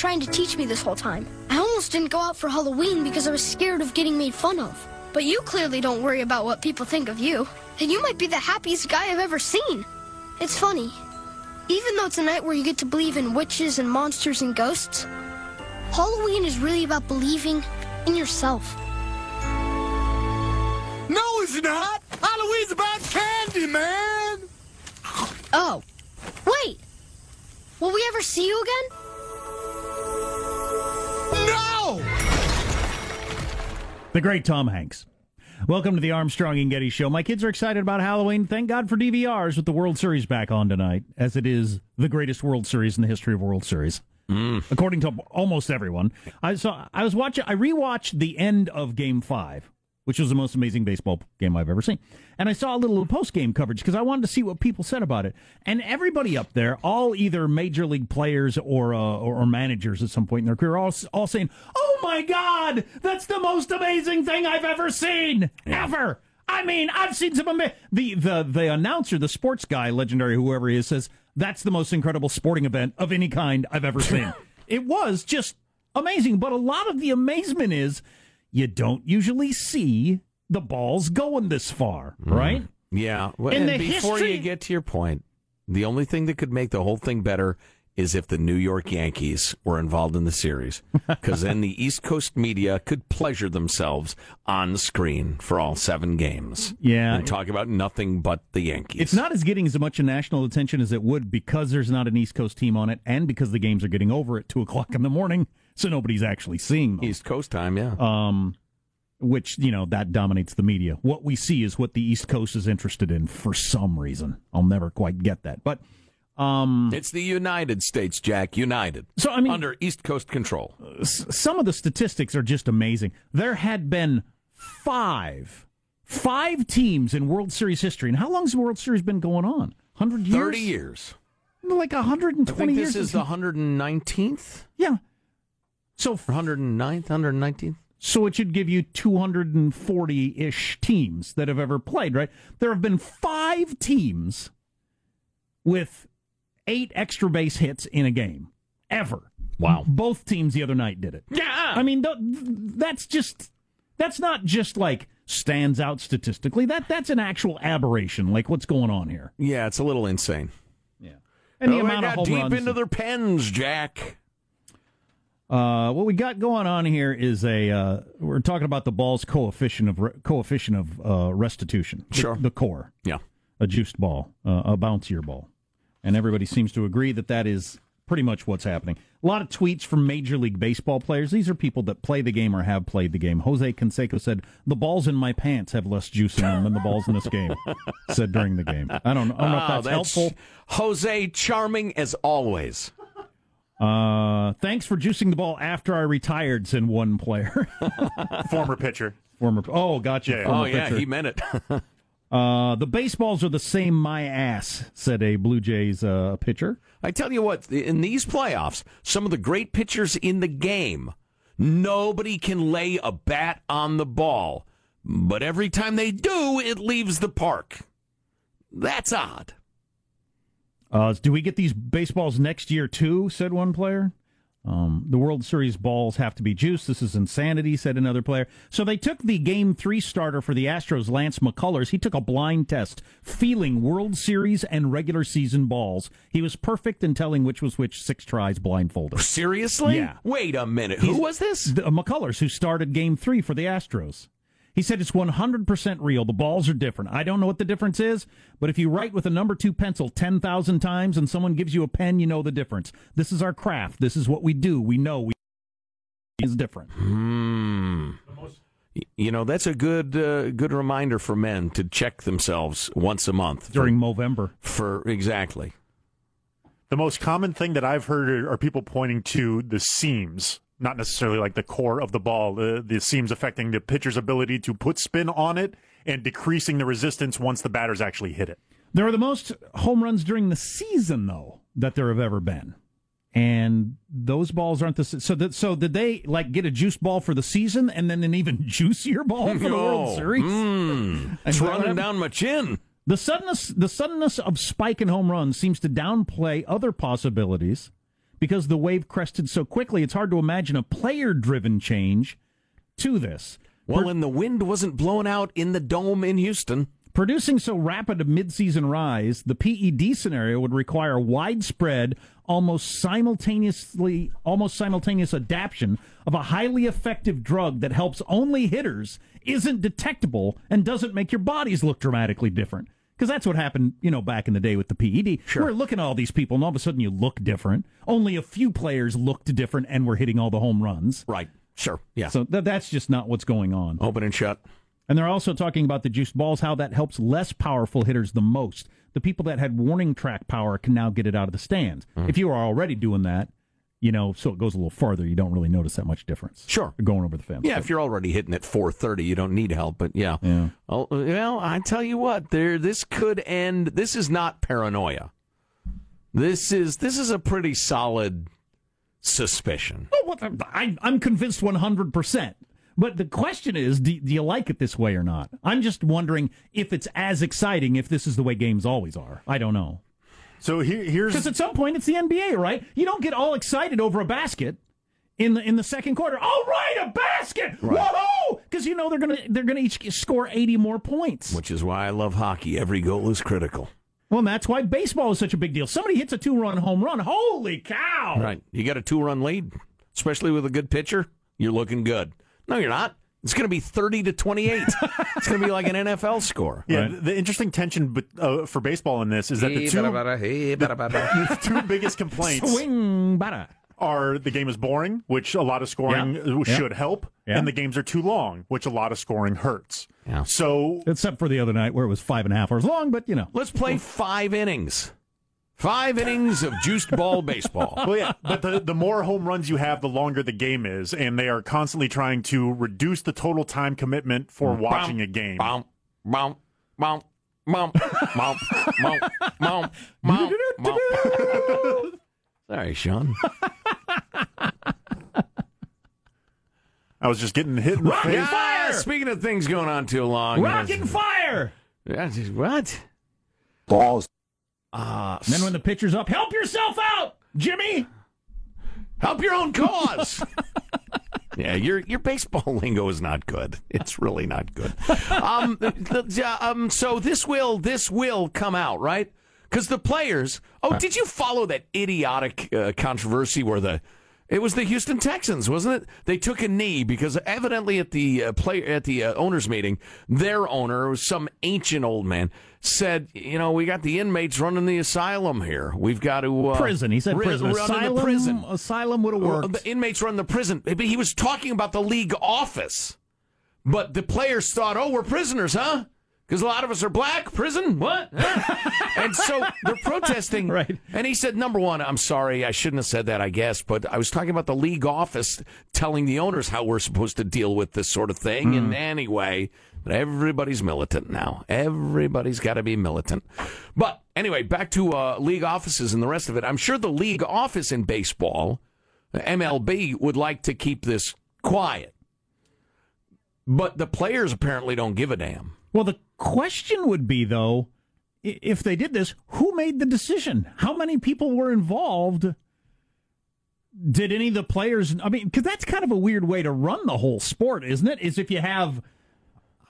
trying to teach me this whole time. I almost didn't go out for Halloween because I was scared of getting made fun of. But you clearly don't worry about what people think of you. And you might be the happiest guy I've ever seen. It's funny. Even though it's a night where you get to believe in witches and monsters and ghosts, Halloween is really about believing in yourself. No, it's not. Halloween's about candy, man. Oh, wait. Will we ever see you again? The great Tom Hanks. Welcome to the Armstrong and Getty Show. My kids are excited about Halloween. Thank God for DVRs with the World Series back on tonight, as it is the greatest World Series in the history of World Series. Mm. According to almost everyone. I saw I was watching I rewatched the end of game five, which was the most amazing baseball game I've ever seen. And I saw a little post game coverage because I wanted to see what people said about it. And everybody up there, all either major league players or uh, or, managers at some point in their career, all all saying, "Oh my God, that's the most amazing thing I've ever seen, ever." I mean, I've seen some ama- the the the announcer, the sports guy, legendary whoever he is, says that's the most incredible sporting event of any kind I've ever seen. it was just amazing, but a lot of the amazement is you don't usually see the balls going this far, mm-hmm. right? Yeah. Well, and before history- you get to your point, the only thing that could make the whole thing better is if the New York Yankees were involved in the series, because then the East Coast media could pleasure themselves on screen for all seven games. Yeah. and talk about nothing but the Yankees. It's not as getting as much national attention as it would because there's not an East Coast team on it, and because the games are getting over at two o'clock in the morning, so nobody's actually seeing them. East Coast time. Yeah. um, which you know that dominates the media. What we see is what the East Coast is interested in for some reason. I'll never quite get that, but um, it's the United States, Jack. United. So, I mean- under East Coast control. s- some of the statistics are just amazing. There had been five, five teams in World Series history, and how long's the World Series been going on? Hundred years? Thirty years. Like hundred and I twenty years. this is the 119th, yeah. So 109th, 119th. So it should give you 240 ish teams that have ever played, right? There have been five teams with eight extra base hits in a game ever. Wow. Both teams the other night did it. Yeah. I mean, th- that's just, that's not just like stands out statistically. That That's an actual aberration, like what's going on here. Yeah, it's a little insane. Yeah. And the oh, amount they of got home deep runs. into their pens, Jack. Uh, what we got going on here is a uh, we're talking about the ball's coefficient of re- coefficient of uh, restitution. The- Sure. the, core, Yeah. a juiced ball, uh, a bouncier ball, and everybody seems to agree that that is pretty much what's happening. A lot of tweets from Major League Baseball players. These are people that play the game or have played the game. Jose Canseco said, "The balls in my pants have less juice in them than the balls in this game." said during the game. I don't, I don't know if Oh, that's, helpful. Jose, charming as always. Uh, thanks for juicing the ball after I retired. Said one player. Former pitcher. Former. Oh, gotcha. Yeah, yeah. Former oh, yeah, pitcher. he meant it. Uh, the baseballs are the same my ass, said a Blue Jays uh, pitcher. I tell you what, in these playoffs, some of the great pitchers in the game, nobody can lay a bat on the ball. But every time they do, it leaves the park. That's odd. Uh, do we get these baseballs next year too? Said one player. Um, the World Series balls have to be juiced. This is insanity, said another player. So they took the Game Three starter for the Astros, Lance McCullers. He took a blind test, feeling World Series and regular season balls. He was perfect in telling which was which. Six tries blindfolded. Seriously? Yeah. Wait a minute. Who was this? The, uh, McCullers, who started Game Three for the Astros. He said it's 100% real. The balls are different. I don't know what the difference is, but if you write with a number two pencil 10,000 times and someone gives you a pen, you know the difference. This is our craft. This is what we do. We know we is different. Hmm. You know, that's a good uh, good reminder for men to check themselves once a month. for- During Movember. for exactly. The most common thing that I've heard are, are people pointing to the seams, not necessarily like the core of the ball, the, the seams affecting the pitcher's ability to put spin on it and decreasing the resistance once the batters actually hit it. There are the most home runs during the season, though, that there have ever been. And those balls aren't the s- so. That, so did they like get a juice ball for the season and then an even juicier ball for the World Oh, Series? mm, it's running down my chin. The suddenness, the suddenness of spike and home runs seems to downplay other possibilities because the wave crested so quickly, it's hard to imagine a player driven change to this. Well, and the wind wasn't blowing out in the dome in Houston. Producing so rapid a midseason rise, the PED scenario would require widespread, almost simultaneously, almost simultaneous adaptation of a highly effective drug that helps only hitters, isn't detectable, and doesn't make your bodies look dramatically different. Because that's what happened, you know, back in the day with the PED. Sure. We're looking at all these people, and all of a sudden you look different. Only a few players looked different and were hitting all the home runs. Right. Sure. Yeah. So th- that's just not what's going on. Open and shut. And they're also talking about the juiced balls, how that helps less powerful hitters the most. The people that had warning track power can now get it out of the stands. Mm. If you are already doing that, you know, so it goes a little farther, you don't really notice that much difference. Sure. Going over the fence. Yeah, if you're already hitting at 4:30, you don't need help. But yeah, Yeah. Oh, well, I tell you what, there. This could end. This is not paranoia. This is this is a pretty solid suspicion. What the- I, I'm convinced 100%. But the question is, do, do you like it this way or not? I'm just wondering if it's as exciting if this is the way games always are. I don't know. So here, here's Because at some point it's the NBA, right? You don't get all excited over a basket in the in the second quarter. All right, a basket! Whoa! Because you know they're gonna they're gonna each score 80 more points. Which is why I love hockey. Every goal is critical. Well, and that's why baseball is such a big deal. Somebody hits a two run home run. Holy cow! Right. You got a two run lead, especially with a good pitcher, you're looking good. No, you're not. It's going to be 30 to 28. it's going to be like an NFL score. yeah. Right. The, the interesting tension but, uh, for baseball in this is that the two, the two biggest complaints Swing are the game is boring, which a lot of scoring Yeah. uh, Yeah. should help, Yeah. and the games are too long, which a lot of scoring hurts. Yeah. So Except for the other night where it was five and a half hours long, but you know. Let's play five innings. Five innings of juiced ball baseball. well, yeah, but the, the more home runs you have, the longer the game is, and they are constantly trying to reduce the total time commitment for watching a game. Bump, bump, bump, bump, bump, bump, bump, bump, bump. Sorry, Sean. I was just getting hit in the face. Yeah, speaking of things going on too long. Rocking fire! Yeah, just- What? Balls. Uh, And then when the pitcher's up, help yourself out, Jimmy! help your own cause. yeah, your your baseball lingo is not good. It's really not good. Um, the- the- um, so this will this will come out right because the players. Oh, did you follow that idiotic uh, controversy where the it was the Houston Texans, wasn't it? They took a knee because evidently at the uh, play at the uh, owners meeting, their owner, some ancient old man, said, "You know, we got the inmates running the asylum here. We've got to uh, Prison. He said ri- prison. Asylum, the prison. asylum would have Well, worked. The inmates run the prison. But He was talking about the league office. But the players thought, oh, we're prisoners, huh? Because a lot of us are black. Prison? What? And so they're protesting. Right. And he said, number one, I'm sorry. I shouldn't have said that, I guess. But I was talking about the league office telling the owners how we're supposed to deal with this sort of thing. And anyway, but everybody's militant now. Everybody's got to be militant. But anyway, back to uh, league offices and the rest of it. I'm sure the league office in baseball, MLB, would like to keep this quiet. But the players apparently don't give a damn. Well, the question would be, though, if they did this, who made the decision? How many people were involved? Did any of the players? I mean, because that's kind of a weird way to run the whole sport, isn't it? Is if you have,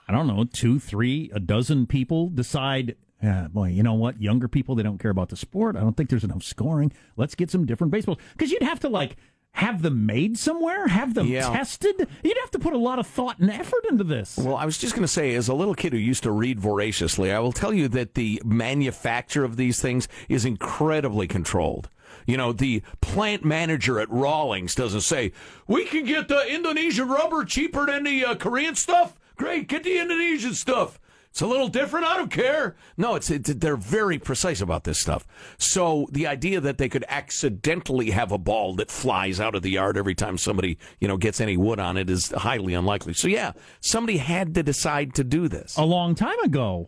I don't know, two, three, a dozen people decide, ah, boy, you know what? Younger people, they don't care about the sport. I don't think there's enough scoring. Let's get some different baseballs. Because you'd have to, like, have them made somewhere, have them Yeah. tested. You'd have to put a lot of thought and effort into this. Well, I was just going to say, as a little kid who used to read voraciously, I will tell you that the manufacture of these things is incredibly controlled. You know, the plant manager at Rawlings doesn't say, we can get the Indonesian rubber cheaper than the uh, Korean stuff. Great, get the Indonesian stuff. It's a little different. I don't care. No, it's, it's they're very precise about this stuff. So the idea that they could accidentally have a ball that flies out of the yard every time somebody you know gets any wood on it is highly unlikely. So yeah, somebody had to decide to do this. a long time ago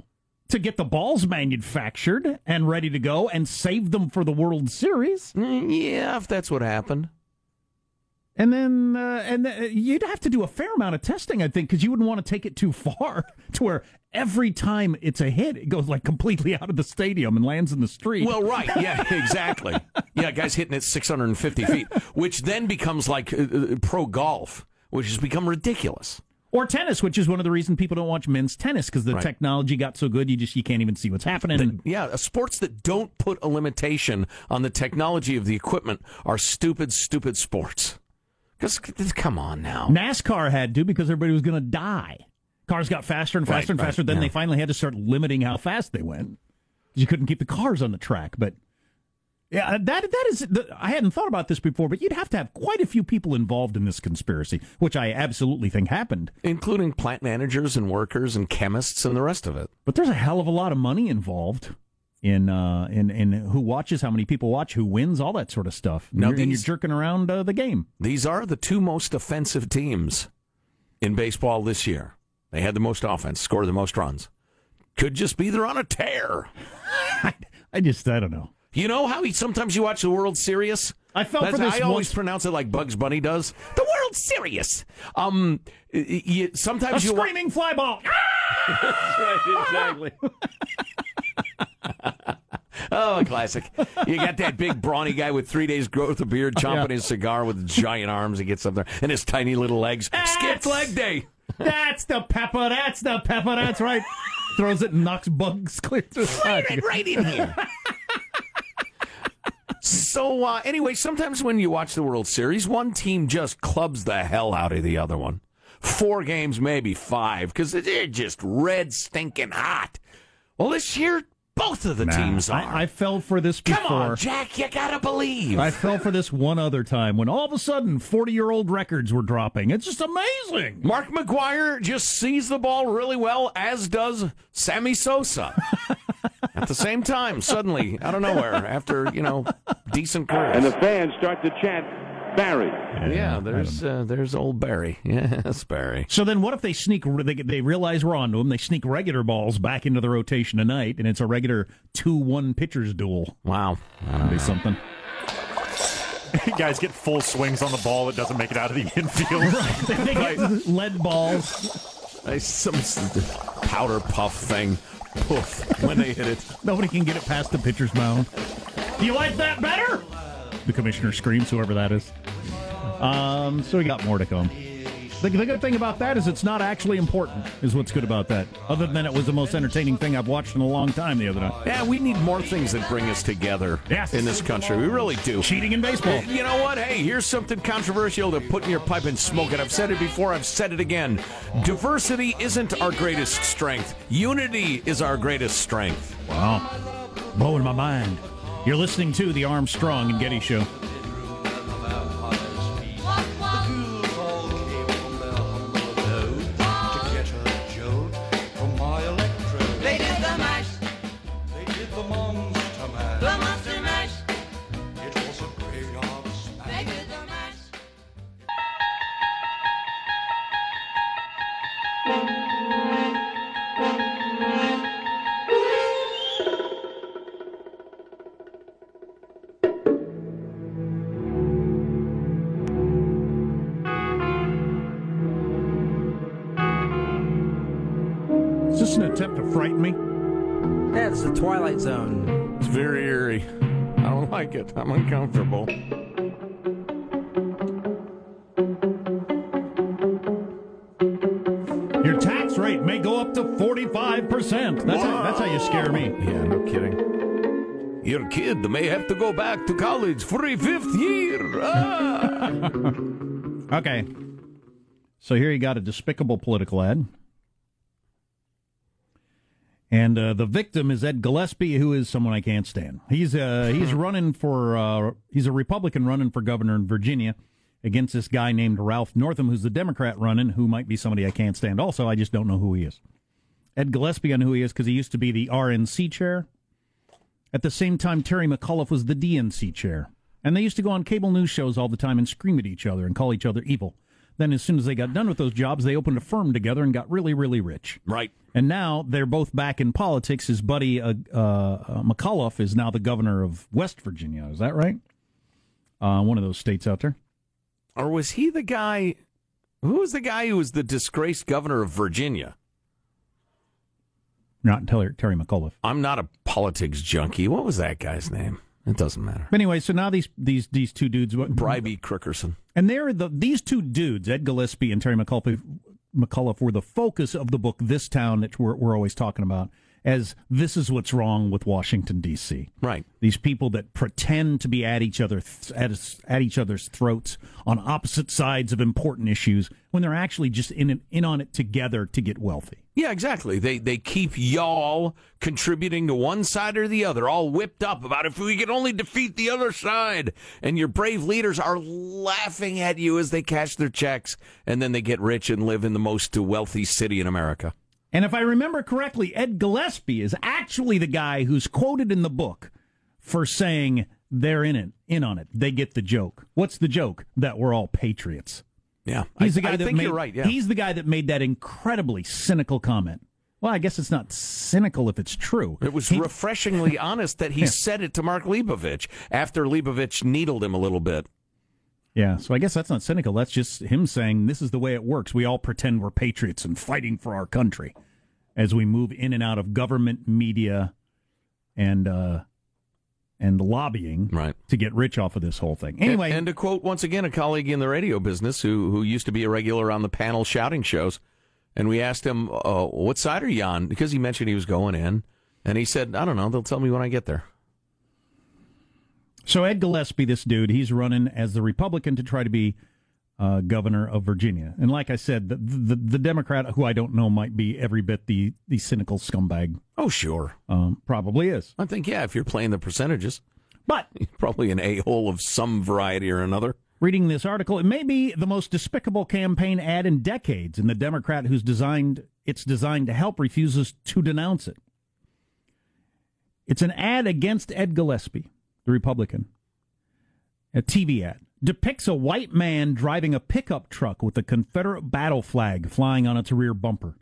to get the balls manufactured and ready to go and save them for the World Series. Mm, yeah, if that's what happened. And then, uh, and uh, you'd have to do a fair amount of testing, I think, because you wouldn't want to take it too far to where every time it's a hit, it goes like completely out of the stadium and lands in the street. Well, right. Yeah, exactly. Yeah, guys hitting it 650 feet, which then becomes like uh, uh, pro golf, which has become ridiculous. or tennis, which is one of the reasons people don't watch men's tennis because the Right. technology got so good, you just you can't even see what's happening. Yeah, uh, sports that don't put a limitation on the technology of the equipment are stupid, stupid sports. Because, come on now. NASCAR had to because everybody was going to die. Cars got faster and Right, faster and right, faster. Then yeah. they finally had to start limiting how fast they went. You couldn't keep the cars on the track. But yeah, uh, that that is. I hadn't thought about this before, but you'd have to have quite a few people involved in this conspiracy, which I absolutely think happened. Including plant managers and workers and chemists and the rest of it. But there's a hell of a lot of money involved in uh, in in who watches, how many people watch, who wins, all that sort of stuff. Now and, you're, and you're jerking around uh, the game. These are the two most offensive teams in baseball this year. They had the most offense, scored the most runs. Could just be they're on a tear. I, I just I don't know. You know how he, sometimes you watch the World Series? I felt for this I always once- pronounce it like Bugs Bunny does. The World Series. Um, y- y- A sometimes you wa- screaming fly ball. exactly. oh, a classic. You got that big brawny guy with three days growth of beard chomping Yeah. his cigar with giant arms. He gets up there and his tiny little legs. Skip leg day. That's the pepper. That's the pepper. That's right. Throws it and knocks bugs clear through the Right, side. right in here. so uh, anyway, sometimes when you watch the World Series, one team just clubs the hell out of the other one. Four games, maybe five, because they're just red stinking hot. Well, this year, both of the teams are. I, I fell for this before. Come on, Jack, you gotta believe. I fell for this one other time when all of a sudden 40 year old records were dropping. It's just amazing. Mark McGwire just sees the ball really well, as does Sammy Sosa. At the same time, suddenly, out of nowhere, after, you know, decent careers. And the fans start to chant Barry. Yeah, there's uh, there's old Barry. Yes, Barry. So then, what if they sneak? They, they realize we're onto them. They sneak regular balls back into the rotation tonight, and it's a regular two-one pitchers duel. Wow. That'd be something. Guys get full swings on the ball. It doesn't make it out of the infield. they get lead balls. Some powder puff thing. Poof. When they hit it. Nobody can get it past the pitcher's mound. Do you like that better? The commissioner screams, whoever that is. Um, so we got more to come. The, the good thing about that is it's not actually important, is what's good about that. Other than it was the most entertaining thing I've watched in a long time the other night. Yeah, we need more things that bring us together Yes. in this country. We really do. Cheating in baseball. You know what? Hey, here's something controversial to put in your pipe and smoke it. I've said it before, I've said it again. Diversity isn't our greatest strength, unity is our greatest strength. Wow. Blowing my mind. You're listening to the Armstrong and Getty Show. Twilight Zone. It's very eerie. I don't like it. I'm uncomfortable. Your tax rate may go up to 45%. That's, how, that's how you scare me. Yeah, no kidding. Your kid may have to go back to college for a fifth year. Ah! Okay. So here you got a despicable political ad. And uh, the victim is Ed Gillespie, who is someone I can't stand. He's uh, he's running for uh, he's a Republican running for governor in Virginia against this guy named Ralph Northam, who's the Democrat running, who might be somebody I can't stand. Also, I just don't know who he is. Ed Gillespie, I know who he is because he used to be the RNC chair. At the same time, Terry McAuliffe was the DNC chair. And they used to go on cable news shows all the time and scream at each other and call each other evil. Then, as soon as they got done with those jobs, they opened a firm together and got really, really rich. Right. And now they're both back in politics. His buddy uh, uh, McAuliffe is now the governor of West Virginia. Is that right? Uh, one of those states out there. Or was he the guy? Who was the guy who was the disgraced governor of Virginia? Not Terry, Terry McAuliffe. I'm not a politics junkie. What was that guy's name? It doesn't matter. But anyway, so now these these these two dudes, Bribey Crickerson. and they're the these two dudes, Ed Gillespie and Terry McAuliffe, McAuliffe, were the focus of the book. This town that we're, we're always talking about as this is what's wrong with Washington D.C. Right. These people that pretend to be at each other at, at each other's throats on opposite sides of important issues when they're actually just in it, in on it together to get wealthy. Yeah, exactly. They they keep y'all contributing to one side or the other, all whipped up about if we could only defeat the other side. And your brave leaders are laughing at you as they cash their checks, and then they get rich and live in the most wealthy city in America. And if I remember correctly, Ed Gillespie is actually the guy who's quoted in the book for saying they're in it, in on it. They get the joke. What's the joke? That we're all patriots. Yeah, He's I, the guy I that think made, you're right. Yeah, He's the guy that made that incredibly cynical comment. Well, I guess it's not cynical if it's true. It was He- refreshingly honest that he Yeah. said it to Mark Leibovich after Leibovich needled him a little bit. Yeah, so I guess that's not cynical. That's just him saying this is the way it works. We all pretend we're patriots and fighting for our country as we move in and out of government, media, and uh, and lobbying Right. to get rich off of this whole thing. Anyway, and, and to quote once again a colleague in the radio business who who used to be a regular on the panel shouting shows, and we asked him, uh, "What side are you on?" Because he mentioned he was going in, and he said, "I don't know. They'll tell me when I get there." So Ed Gillespie, this dude, he's running as the Republican to try to be uh, governor of Virginia. And like I said, the, the the Democrat, who I don't know, might be every bit the the cynical scumbag. Oh, sure. Um, probably is. I think yeah. If you're playing the percentages, But probably an a hole of some variety or another. reading this article, it may be the most despicable campaign ad in decades, and the Democrat who's designed it's designed to help refuses to denounce it. It's an ad against Ed Gillespie, the Republican. A TV ad depicts a white man driving a pickup truck with a Confederate battle flag flying on its rear bumper.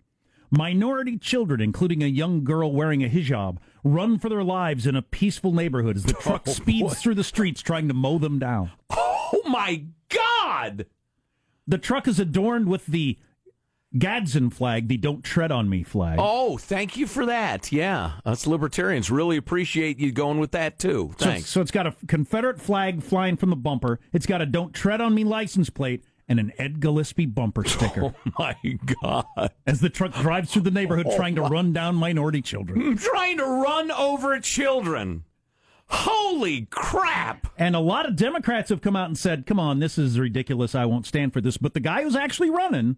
Minority children, including a young girl wearing a hijab, run for their lives in a peaceful neighborhood as the truck oh, speeds through the streets trying to mow them down. Oh my God! The truck is adorned with the Gadsden flag, the "Don't Tread on Me" flag. Oh, thank you for that. Yeah, us libertarians really appreciate you going with that too. Thanks. So, it's got a Confederate flag flying from the bumper. It's got a "Don't Tread on Me" license plate and an Ed Gillespie bumper sticker. oh my God! As the truck drives through the neighborhood oh, trying to run down minority children. I'm trying to run over children. Holy crap! And a lot of Democrats have come out and said, come on, this is ridiculous. I won't stand for this. But the guy who's actually running,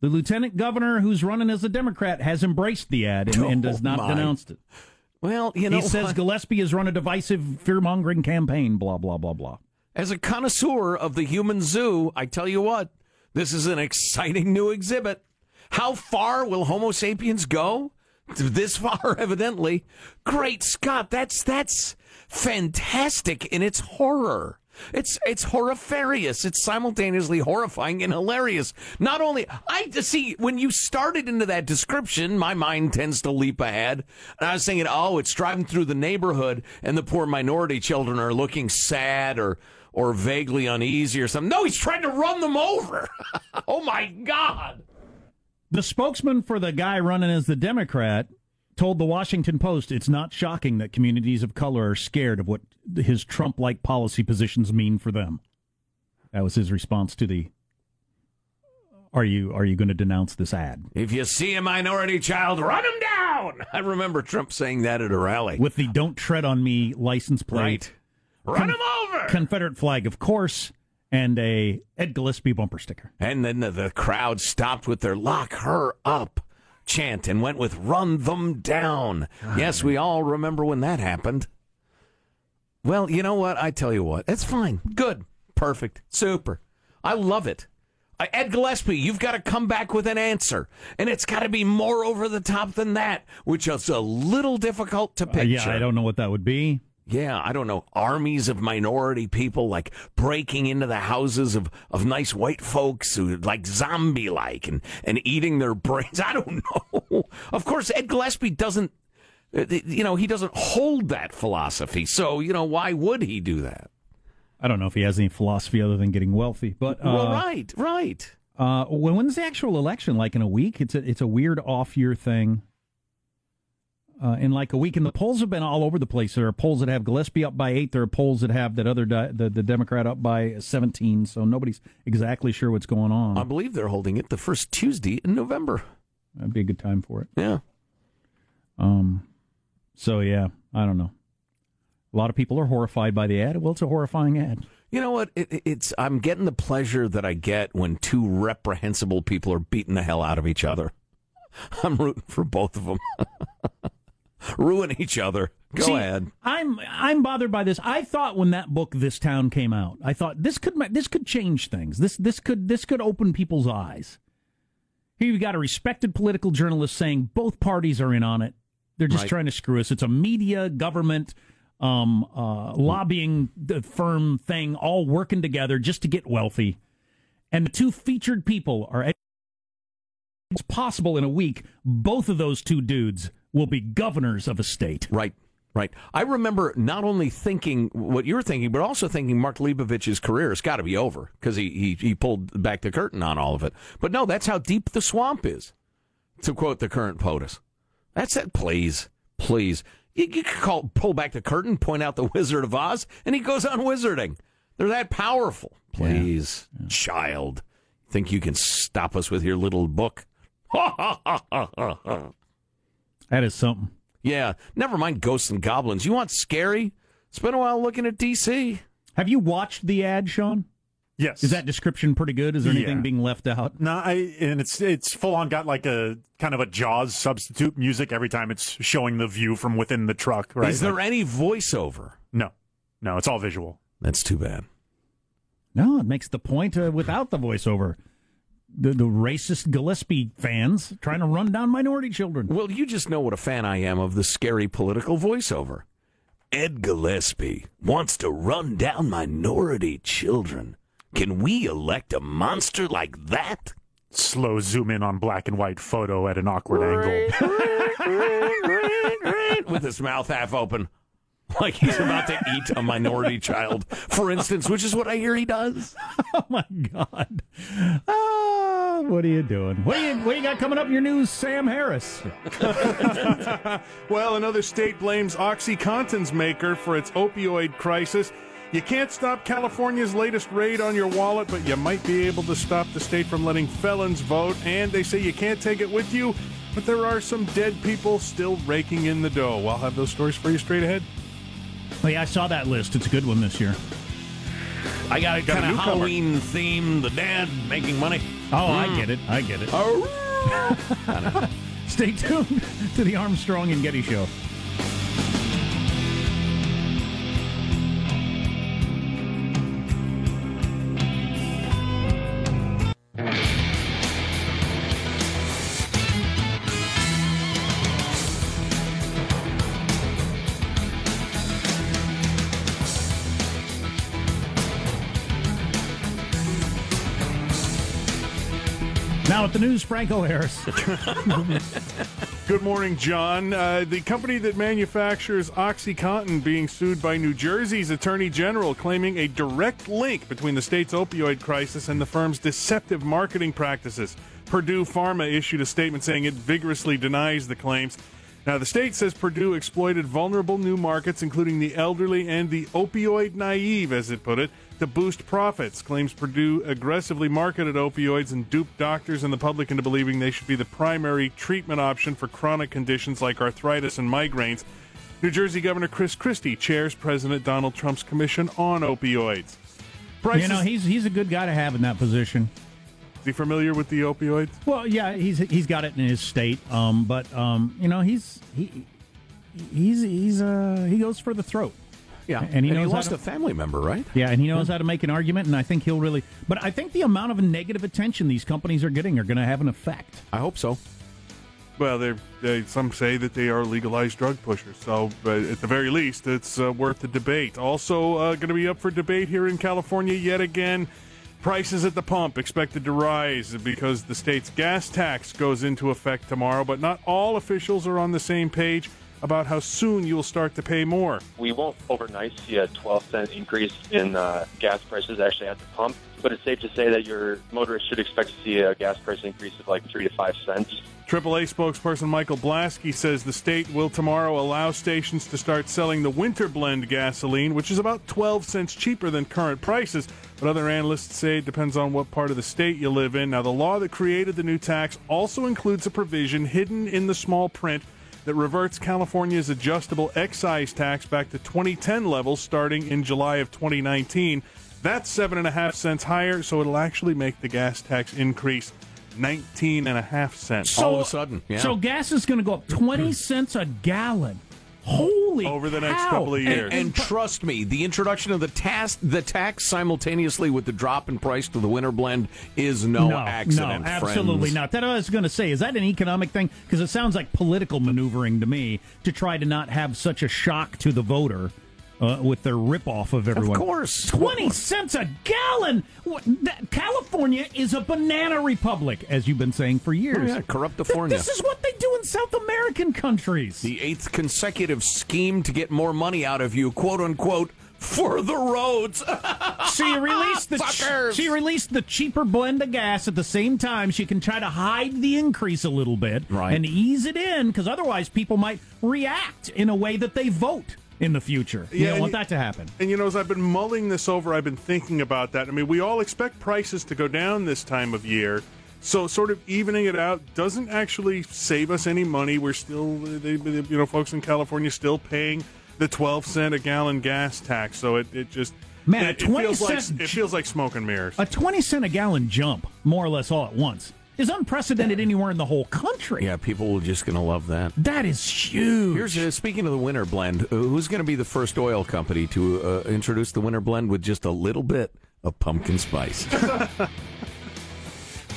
the lieutenant governor who's running as a Democrat, has embraced the ad and, and does Oh, not my. denounced it. Well, you know, he says? Gillespie has run a divisive, fear mongering campaign, blah, blah, blah, blah. as a connoisseur of the human zoo, I tell you what, this is an exciting new exhibit. How far will Homo sapiens go? This far, evidently. Great Scott, that's that's fantastic in its horror. It's it's horrifarious. It's simultaneously horrifying and hilarious. Not only I see when you started into that description, my mind tends to leap ahead, and I was thinking, oh, it's driving through the neighborhood, and the poor minority children are looking sad or or vaguely uneasy or something. No, he's trying to run them over. oh my God! The spokesman for the guy running as the Democrat told the Washington Post it's not shocking that communities of color are scared of what his Trump like policy positions mean for them. That was his response to the Are you are you going to denounce this ad? If you see a minority child, run him down. I remember Trump saying that at a rally. With the don't tread on me license plate. Right. Run Con- him over. Confederate flag, of course, and a Ed Gillespie bumper sticker. And then the, the crowd stopped with their lock her up chant and went with run them down. yes, we all remember when that happened. Well, you know what? I tell you what. It's fine. Good. Perfect. Super. I love it. Uh, Ed Gillespie, you've got to come back with an answer. And it's got to be more over the top than that, which is a little difficult to Uh, picture. yeah, I don't know what that would be. Yeah, I don't know. Armies of minority people like breaking into the houses of, of nice white folks who like zombie like and, and eating their brains. I don't know. Of course, Ed Gillespie doesn't, uh, you know, he doesn't hold that philosophy. So, you know, why would he do that? I don't know if he has any philosophy other than getting wealthy, but uh, well, right, right. Uh, when's the actual election? Like in a week? It's a it's a weird off year thing. Uh, in like a week, and the polls have been all over the place. There are polls that have Gillespie up by eight. There are polls that have that other di- the the Democrat up by seventeen. So nobody's exactly sure what's going on. I believe they're holding it the first Tuesday in November. That'd be a good time for it. Yeah. Um. So yeah, I don't know. A lot of people are horrified by the ad. Well, it's a horrifying ad. You know what? It, it's I'm getting the pleasure that I get when two reprehensible people are beating the hell out of each other. I'm rooting for both of them. Ruin each other. Go See, ahead. I'm I'm bothered by this. I thought when that book This Town came out, I thought this could this could change things. This this could this could open people's eyes. Here you've got a respected political journalist saying both parties are in on it. They're just Right. trying to screw us. It's a media, government, um, uh, lobbying the firm thing, all working together just to get wealthy. And the two featured people are. It's possible in a week both of those two dudes will be governors of a state. Right. Right. I remember not only thinking what you're thinking, but also thinking Mark Leibovich's career has got to be over because he, he he pulled back the curtain on all of it. But no, that's how deep the swamp is, to quote the current POTUS. That's it. Please, please. You, you could call pull back the curtain, point out the Wizard of Oz, and he goes on wizarding. They're that powerful. Please, child, think you can stop us with your little book? That is something. Yeah, never mind ghosts and goblins. You want scary? Spend a while looking at DC. Have you watched the ad, Sean? Yes. Is that description pretty good? Is there anything Yeah. being left out? No, I and it's it's full on got like a kind of a Jaws substitute music every time it's showing the view from within the truck. Right? Is there Like- any voiceover? no, no, it's all visual. That's too bad. No, it makes the point uh, without the voiceover. The, the racist Gillespie fans trying to run down minority children. Well, you just know what a fan I am of the scary political voiceover. Ed Gillespie wants to run down minority children. Can we elect a monster like that? Slow zoom in on black and white photo at an awkward angle. With his mouth half open. Like he's about to eat a minority child, for instance, which is what I hear he does. Oh my God! Ah, what are you doing? What do you what do you got coming up in your news, Sam Harris? Well, another state blames OxyContin's maker for its opioid crisis. You can't stop California's latest raid on your wallet, but you might be able to stop the state from letting felons vote. And they say you can't take it with you, but there are some dead people still raking in the dough. I'll have those stories for you straight ahead. Oh yeah, I saw that list. It's a good one this year. I got a kind of. Halloween theme. The dad making money. Oh, I mm. get it. I get it. Stay tuned to the Armstrong and Getty Show. Now at the news, Franco Harris. Good morning, John. Uh, the company that manufactures OxyContin being sued by New Jersey's Attorney General, claiming a direct link between the state's opioid crisis and the firm's deceptive marketing practices. Purdue Pharma issued a statement saying it vigorously denies the claims. Now, the state says Purdue exploited vulnerable new markets, including the elderly and the opioid naive, as it put it, to boost profits. Claims Purdue aggressively marketed opioids and duped doctors and the public into believing they should be the primary treatment option for chronic conditions like arthritis and migraines. New Jersey Governor Chris Christie chairs President Donald Trump's Commission on Opioids. Prices, You know, he's he's a good guy to have in that position. is he familiar with the opioids? Well, yeah, he's he's got it in his state, um, but um, you know, he's he he's he's uh he goes for the throat. Yeah, And he he knows how lost to- a family member, right? Yeah, and he knows how to make an argument, and I think he'll really. But I think the amount of negative attention these companies are getting are going to have an effect. I hope so. Well, they're, they some say that they are legalized drug pushers. So, uh, at the very least, it's uh, worth the debate. Also, uh, going to be up for debate here in California yet again. Prices at the pump expected to rise because the state's gas tax goes into effect tomorrow, but not all officials are on the same page. About how soon you'll start to pay more. We won't overnight see a 12 cent increase in uh, gas prices actually at the pump, but it's safe to say that your motorist should expect to see a gas price increase of like 3 to 5 cents. AAA spokesperson Michael Blasky says the state will tomorrow allow stations to start selling the winter blend gasoline, which is about 12 cents cheaper than current prices. But other analysts say it depends on what part of the state you live in. Now, the law that created the new tax also includes a provision hidden in the small print that reverts California's adjustable excise tax back to 2010 levels starting in July of 2019. That's seven and a half cents higher, so it'll actually make the gas tax increase 19 and a half cents. All of a sudden, yeah. So gas is going to go up 20 hmm. cents a gallon. Holy Over the next cow. couple of years. and trust me, the introduction of the tax, the tax simultaneously with the drop in price to the winter blend is no, accident. No, absolutely friends. not. That I was going to say. Is that an economic thing? Because it sounds like political maneuvering to me to try to not have such a shock to the voter uh, with their ripoff of everyone. Of course. twenty cents a gallon. California is a banana republic, as you've been saying for years. Oh, yeah, Corruptifornia. This is what they do in South American countries. The eighth consecutive scheme to get more money out of you, quote unquote, for the roads. she released the Fuckers. so you release the cheaper blend of gas at the same time. She can try to hide the increase a little bit Right. and ease it in because otherwise people might react in a way that they vote in the future. You Yeah, don't want that to happen. And you know, as I've been mulling this over, I've been thinking about that. I mean, we all expect prices to go down this time of year. So, sort of evening it out doesn't actually save us any money. We're still, they, they- you know, folks in California still paying the 12 cent a gallon gas tax. So it, it just, Man, it, a 20 it feels like cent- it feels like smoke and mirrors. A twenty cent a gallon jump, more or less all at once, is unprecedented anywhere in the whole country. yeah, people are just going to love that. That is huge. Here's uh, speaking of the winter blend. Uh, who's going to be the first oil company to uh, introduce the winter blend with just a little bit of pumpkin spice?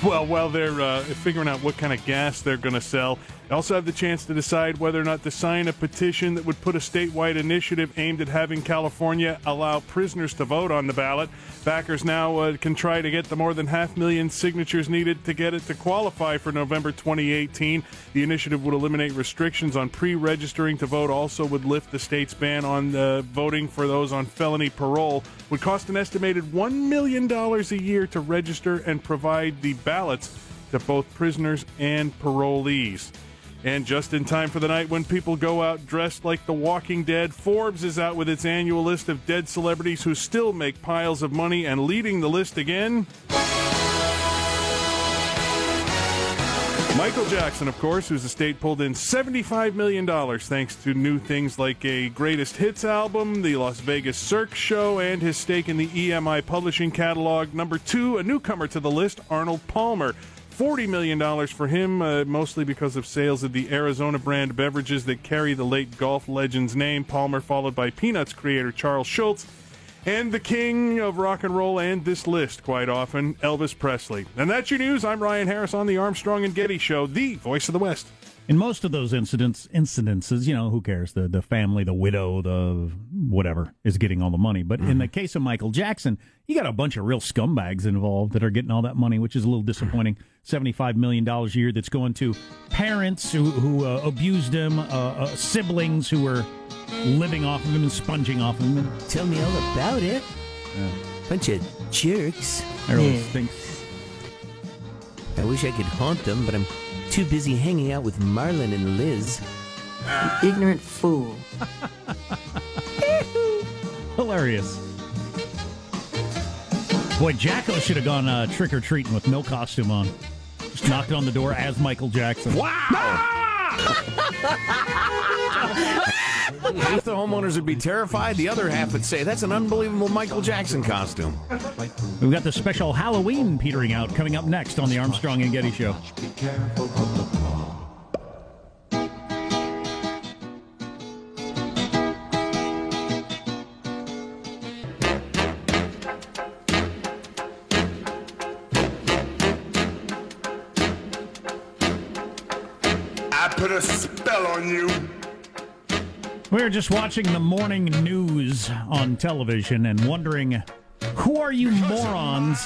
Well, while they're uh, figuring out what kind of gas they're going to sell, they also have the chance to decide whether or not to sign a petition that would put a statewide initiative aimed at having California allow prisoners to vote on the ballot. Backers now uh, can try to get the more than half million signatures needed to get it to qualify for November 2018. The initiative would eliminate restrictions on pre-registering to vote. Also, would lift the state's ban on uh, voting for those on felony parole. Would cost an estimated one million dollars a year to register and provide the ballots to both prisoners and parolees. And just in time for the night when people go out dressed like the Walking Dead, Forbes is out with its annual list of dead celebrities who still make piles of money, and leading the list again. Michael Jackson, of course, whose estate pulled in $75 million thanks to new things like a greatest hits album, the Las Vegas Cirque show, and his stake in the EMI publishing catalog. Number two, a newcomer to the list, Arnold Palmer. $40 million for him, uh, mostly because of sales of the Arizona brand beverages that carry the late golf legend's name. Palmer, followed by Peanuts creator Charles Schulz, and the king of rock and roll and this list quite often, Elvis Presley. And that's your news. I'm Ryan Harris on the Armstrong and Getty Show, the voice of the West. In most of those incidents, incidences, you know, who cares? The the family, the widow, the whatever is getting all the money. But in the case of Michael Jackson, you got a bunch of real scumbags involved that are getting all that money, which is a little disappointing. Seventy-five million dollars a year that's going to parents who who uh, abused him, uh, uh, siblings who were living off of him and sponging off of him. Tell me all about it. Bunch of jerks. That really Yeah. stinks. I wish I could haunt them, but I'm too busy hanging out with Marlon and Liz. You ignorant fool. Hilarious. Boy, Jacko should have gone uh, trick or treating with no costume on. Just knocked on the door as Michael Jackson. Wow! Half the homeowners would be terrified. The other half would say, that's an unbelievable Michael Jackson costume. We've got the special Halloween petering out coming up next on the Armstrong and Getty Show. I put a spell on you. We were just watching the morning news on television and wondering who are you morons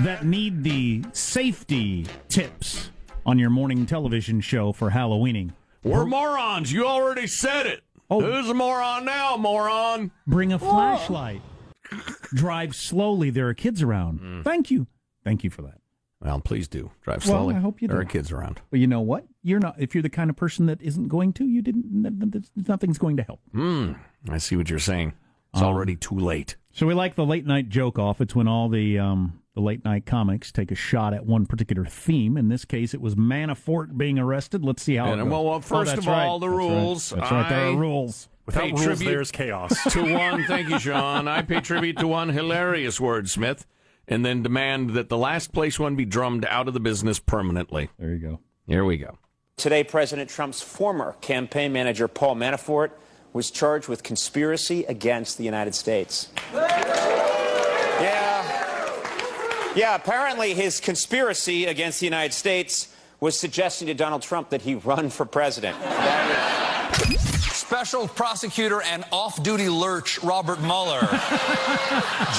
that need the safety tips on your morning television show for Halloweening? We're morons. You already said it. Oh. Who's a moron now, moron? Bring a flashlight. Drive slowly. There are kids around. Mm. Thank you. Thank you for that. Well, please do. Drive slowly. Well, slowly. I hope you There do. are kids around. But you know what? You're not. If you're the kind of person that isn't going to, you didn't. n- n- Nothing's going to help. Hmm. I see what you're saying. It's Um, already too late. So we like the late night joke off. It's when all the um, the late night comics take a shot at one particular theme. In this case, it was Manafort being arrested. Let's see how. And, it goes. well, well, Oh, first that's of right. all, the That's right. rules. That's right. There are rules. Without pay rules, tribute there's chaos. to one. Thank you, Sean. I pay tribute to one hilarious wordsmith, and then demand that the last place one be drummed out of the business permanently. There you go. Here we go. Today, President Trump's former campaign manager, Paul Manafort, was charged with conspiracy against the United States. Yeah. Yeah, apparently his conspiracy against the United States was suggesting to Donald Trump that he run for president. Special prosecutor and off duty lurch Robert Mueller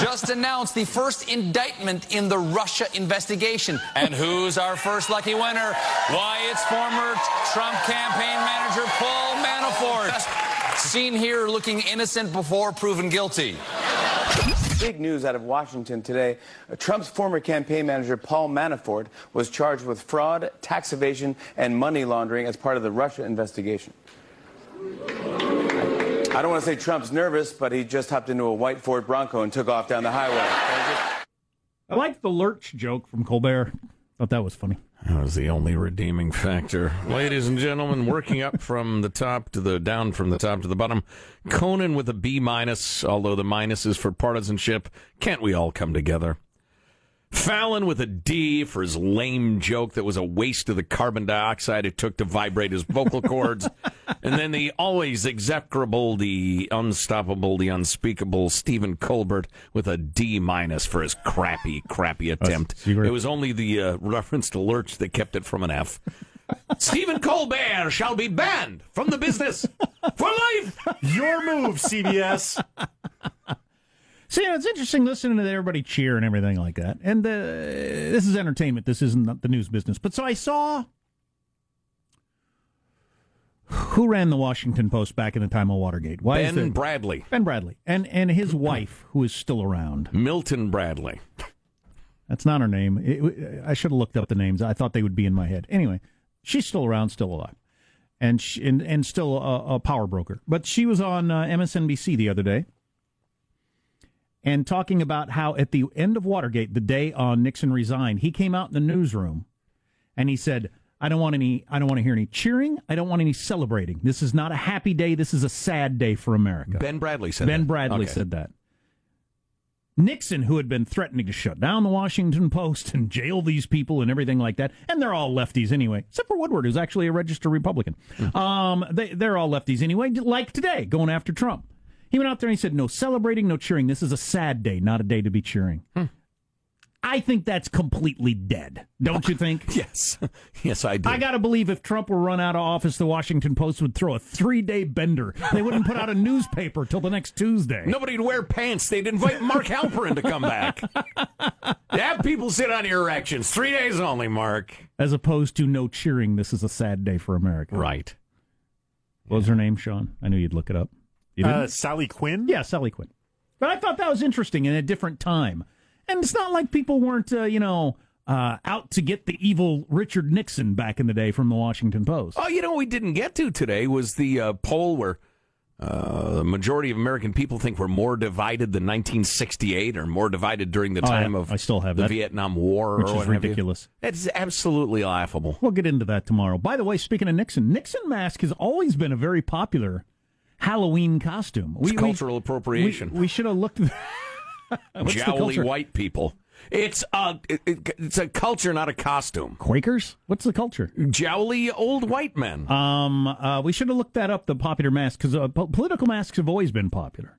just announced the first indictment in the Russia investigation. And who's our first lucky winner? Why, it's former Trump campaign manager Paul Manafort. Seen here looking innocent before proven guilty. Big news out of Washington today. Trump's former campaign manager, Paul Manafort, was charged with fraud, tax evasion, and money laundering as part of the Russia investigation. I don't want to say Trump's nervous, but he just hopped into a white Ford Bronco and took off down the highway. I like the lurch joke from Colbert. Thought that was funny. That was the only redeeming factor. Ladies and gentlemen, working up from the top to the down from the top to the bottom. Conan with a B minus, although the minus is for partisanship. Can't we all come together? Fallon with a D for his lame joke that was a waste of the carbon dioxide it took to vibrate his vocal cords. and then the always execrable, the unstoppable, the unspeakable Stephen Colbert with a D minus for his crappy, crappy attempt. It was only the uh, reference to Lurch that kept it from an F. Stephen Colbert shall be banned from the business for life. Your move, CBS. See, it's interesting listening to everybody cheer and everything like that. And uh, this is entertainment. This isn't the news business. But so I saw who ran the Washington Post back in the time of Watergate. Why Ben there- Bradlee. Ben Bradlee and and his wife, who is still around. Milton Bradley. That's not her name. It- I should have looked up the names. I thought they would be in my head. Anyway, she's still around, still alive, and she, and and still a, a power broker. But she was on uh, MSNBC the other day, and talking about how at the end of Watergate, the day on Nixon resigned, he came out in the newsroom, and he said. I don't want any. I don't want to hear any cheering. I don't want any celebrating. This is not a happy day. This is a sad day for America. Ben Bradlee said that. Ben that. Bradlee Okay. said that. Nixon, who had been threatening to shut down the Washington Post and jail these people and everything like that, and they're all lefties anyway, except for Woodward, who's actually a registered Republican. Um, they, they're all lefties anyway, like today, going after Trump. He went out there and he said, No celebrating, no cheering. This is a sad day, not a day to be cheering. Hmm. I think that's completely dead. Don't you think? yes. Yes, I do. I got to believe if Trump were run out of office, the Washington Post would throw a three day bender. They wouldn't put out a newspaper till the next Tuesday. Nobody'd wear pants. They'd invite Mark Halperin to come back. Have people sit on your erections. Three days only, Mark. As opposed to no cheering, this is a sad day for America. Right. What was her name, Sean? I knew you'd look it up. You didn't? Uh, Sally Quinn? yeah, Sally Quinn. But I thought that was interesting in a different time. And it's not like people weren't, uh, you know, uh, out to get the evil Richard Nixon back in the day from the Washington Post. Oh, you know what we didn't get to today was the uh, poll where uh, the majority of American people think we're more divided than 1968 or more divided during the Oh, time of I still have the that. Vietnam War Which or is what have you. ridiculous. It's absolutely laughable. We'll get into that tomorrow. By the way, speaking of Nixon, Nixon mask has always been a very popular Halloween costume. It's cultural appropriation. We, we should have looked. What's Jowly white people. It's a it, it- it's a culture, not a costume. Quakers? What's the culture? Jowly old white men. Um, uh, we should have looked that up. The popular mask because uh, po- political masks have always been popular.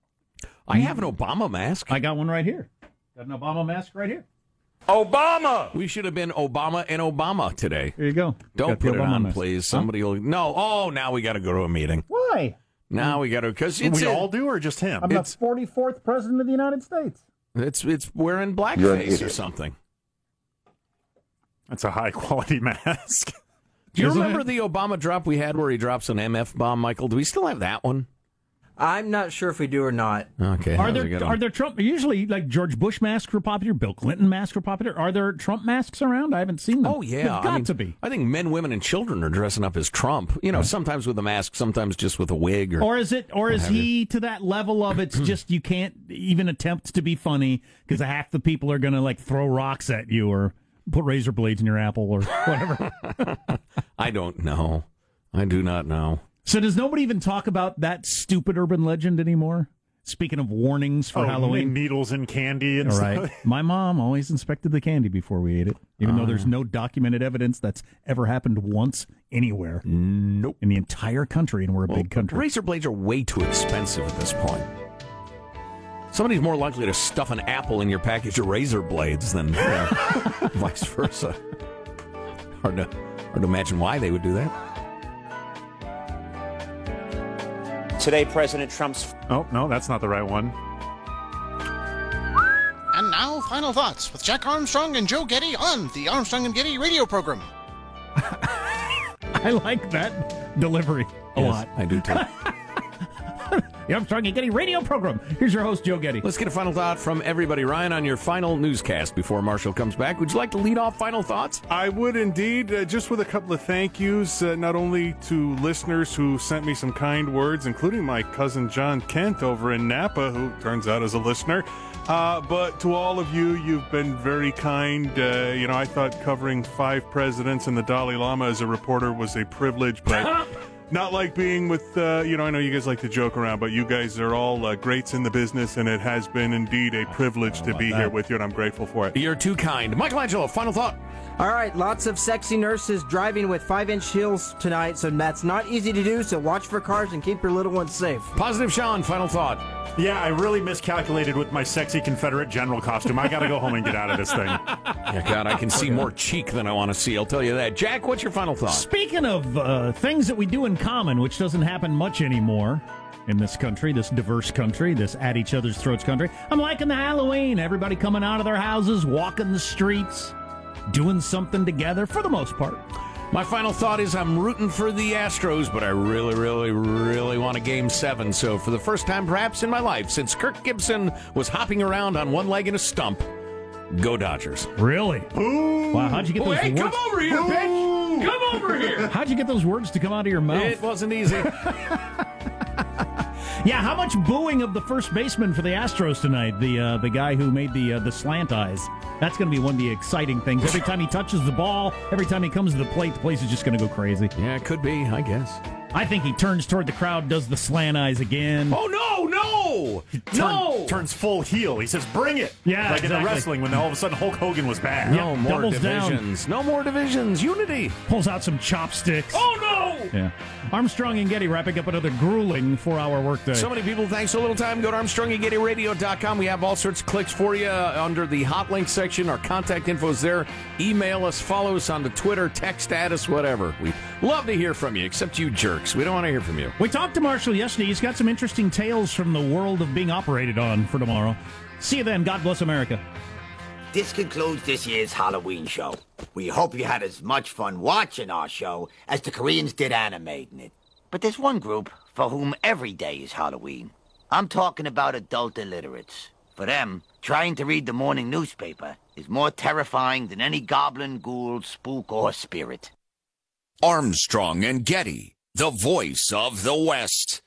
I have an Obama mask. I got one right here. Got an Obama mask right here. Obama. We should have been Obama and Obama today. There you go. Don't Got put it Obama on, mask. please. Huh? Somebody will. No. Oh, now we got to go to a meeting. Why? Now mm-hmm. we got to because we a- all do, or just him? I'm It's- the 44th president of the United States. It's it's wearing blackface or something. That's a high quality mask. Do you Isn't remember it? the Obama drop we had where he drops an MF bomb, Michael? Do we still have that one? I'm not sure if we do or not. Okay. Are there are there Trump usually like George Bush masks were popular, Bill Clinton masks were popular? Are there Trump masks around? I haven't seen them. Oh yeah, They've I got mean, to be. I think men, women, and children are dressing up as Trump. You know, sometimes with a mask, sometimes just with a wig. Or, Or is it? Or is have you. he to that level of it's just you can't even attempt to be funny because half the people are going to like throw rocks at you or put razor blades in your apple or whatever. I don't know. I do not know. So does nobody even talk about that stupid urban legend anymore? Speaking of warnings for Oh, Halloween, needles and candy and All stuff. right. My mom always inspected the candy before we ate it, even though there's no documented evidence that's ever happened once anywhere. Nope. In the entire country, and we're a big country. Razor blades are way too expensive at this point. Somebody's more likely to stuff an apple in your package of razor blades than uh, vice versa. Hard to, hard to imagine why they would do that. Today, President Trump's Oh, no, that's not the right one. And now, final thoughts with Jack Armstrong and Joe Getty on the Armstrong and Getty radio program. I like that delivery a Yes, lot. I do too. The Armstrong and Getty radio program. Here's your host, Joe Getty. Let's get a final thought from everybody. Ryan, on your final newscast before Marshall comes back, would you like to lead off final thoughts? I would indeed, uh, just with a couple of thank yous, uh, not only to listeners who sent me some kind words, including my cousin John Kent over in Napa, who turns out is a listener, uh, but to all of you, you've been very kind. Uh, you know, I thought covering five presidents and the Dalai Lama as a reporter was a privilege, but. Not like being with, uh, you know, I know you guys like to joke around, but you guys are all uh, greats in the business, and it has been indeed a privilege to be here with you, and I'm grateful for it. You're too kind. Michelangelo, final thought. All right, lots of sexy nurses driving with five inch heels tonight, so that's not easy to do, so watch for cars and keep your little ones safe. Positive Sean, final thought. Yeah, I really miscalculated with my sexy Confederate general costume. I got to go home and get out of this thing. Yeah, God, I can see more cheek than I want to see. I'll tell you that. Jack, what's your final thought? Speaking of uh, things that we do in common, which doesn't happen much anymore in this country, this diverse country, this at each other's throats country, I'm liking the Halloween. Everybody coming out of their houses, walking the streets, doing something together for the most part. My final thought is I'm rooting for the Astros, but I really, really, really want a game seven. So, for the first time perhaps in my life since Kirk Gibson was hopping around on one leg in a stump, go Dodgers. Really? Wow, how'd you get those hey, words? come over here, bitch! Come over here! How'd you get those words to come out of your mouth? It wasn't easy. Yeah, how much booing of the first baseman for the Astros tonight? The uh, the guy who made the uh, the slant eyes. That's going to be one of the exciting things. Every time he touches the ball, every time he comes to the plate, the place is just going to go crazy. yeah, it could be, I guess. I think he turns toward the crowd, does the slant eyes again. Oh, no, no! Turn- no! Turns full heel. He says, bring it. Yeah, Like in the wrestling when all of a sudden Hulk Hogan was back. No more doubles down. divisions. No more divisions. Unity. Pulls out some chopsticks. Oh, no! Yeah. Armstrong and Getty wrapping up another grueling four-hour workday. So many people, thanks so little time. Go to ArmstrongandGettyRadio.com. We have all sorts of clicks for you uh, under the hot link section. Our contact info is there. Email us, follow us on the Twitter, text at us, whatever. We love to hear from you, except you jerks. We don't want to hear from you. We talked to Marshall yesterday. He's got some interesting tales from the world of being operated on for tomorrow. See you then. God bless America. This concludes this year's Halloween show. We hope you had as much fun watching our show as the Koreans did animating it. But there's one group for whom every day is Halloween. I'm talking about adult illiterates. For them, trying to read the morning newspaper is more terrifying than any goblin, ghoul, spook, or spirit. Armstrong and Getty, the voice of the West.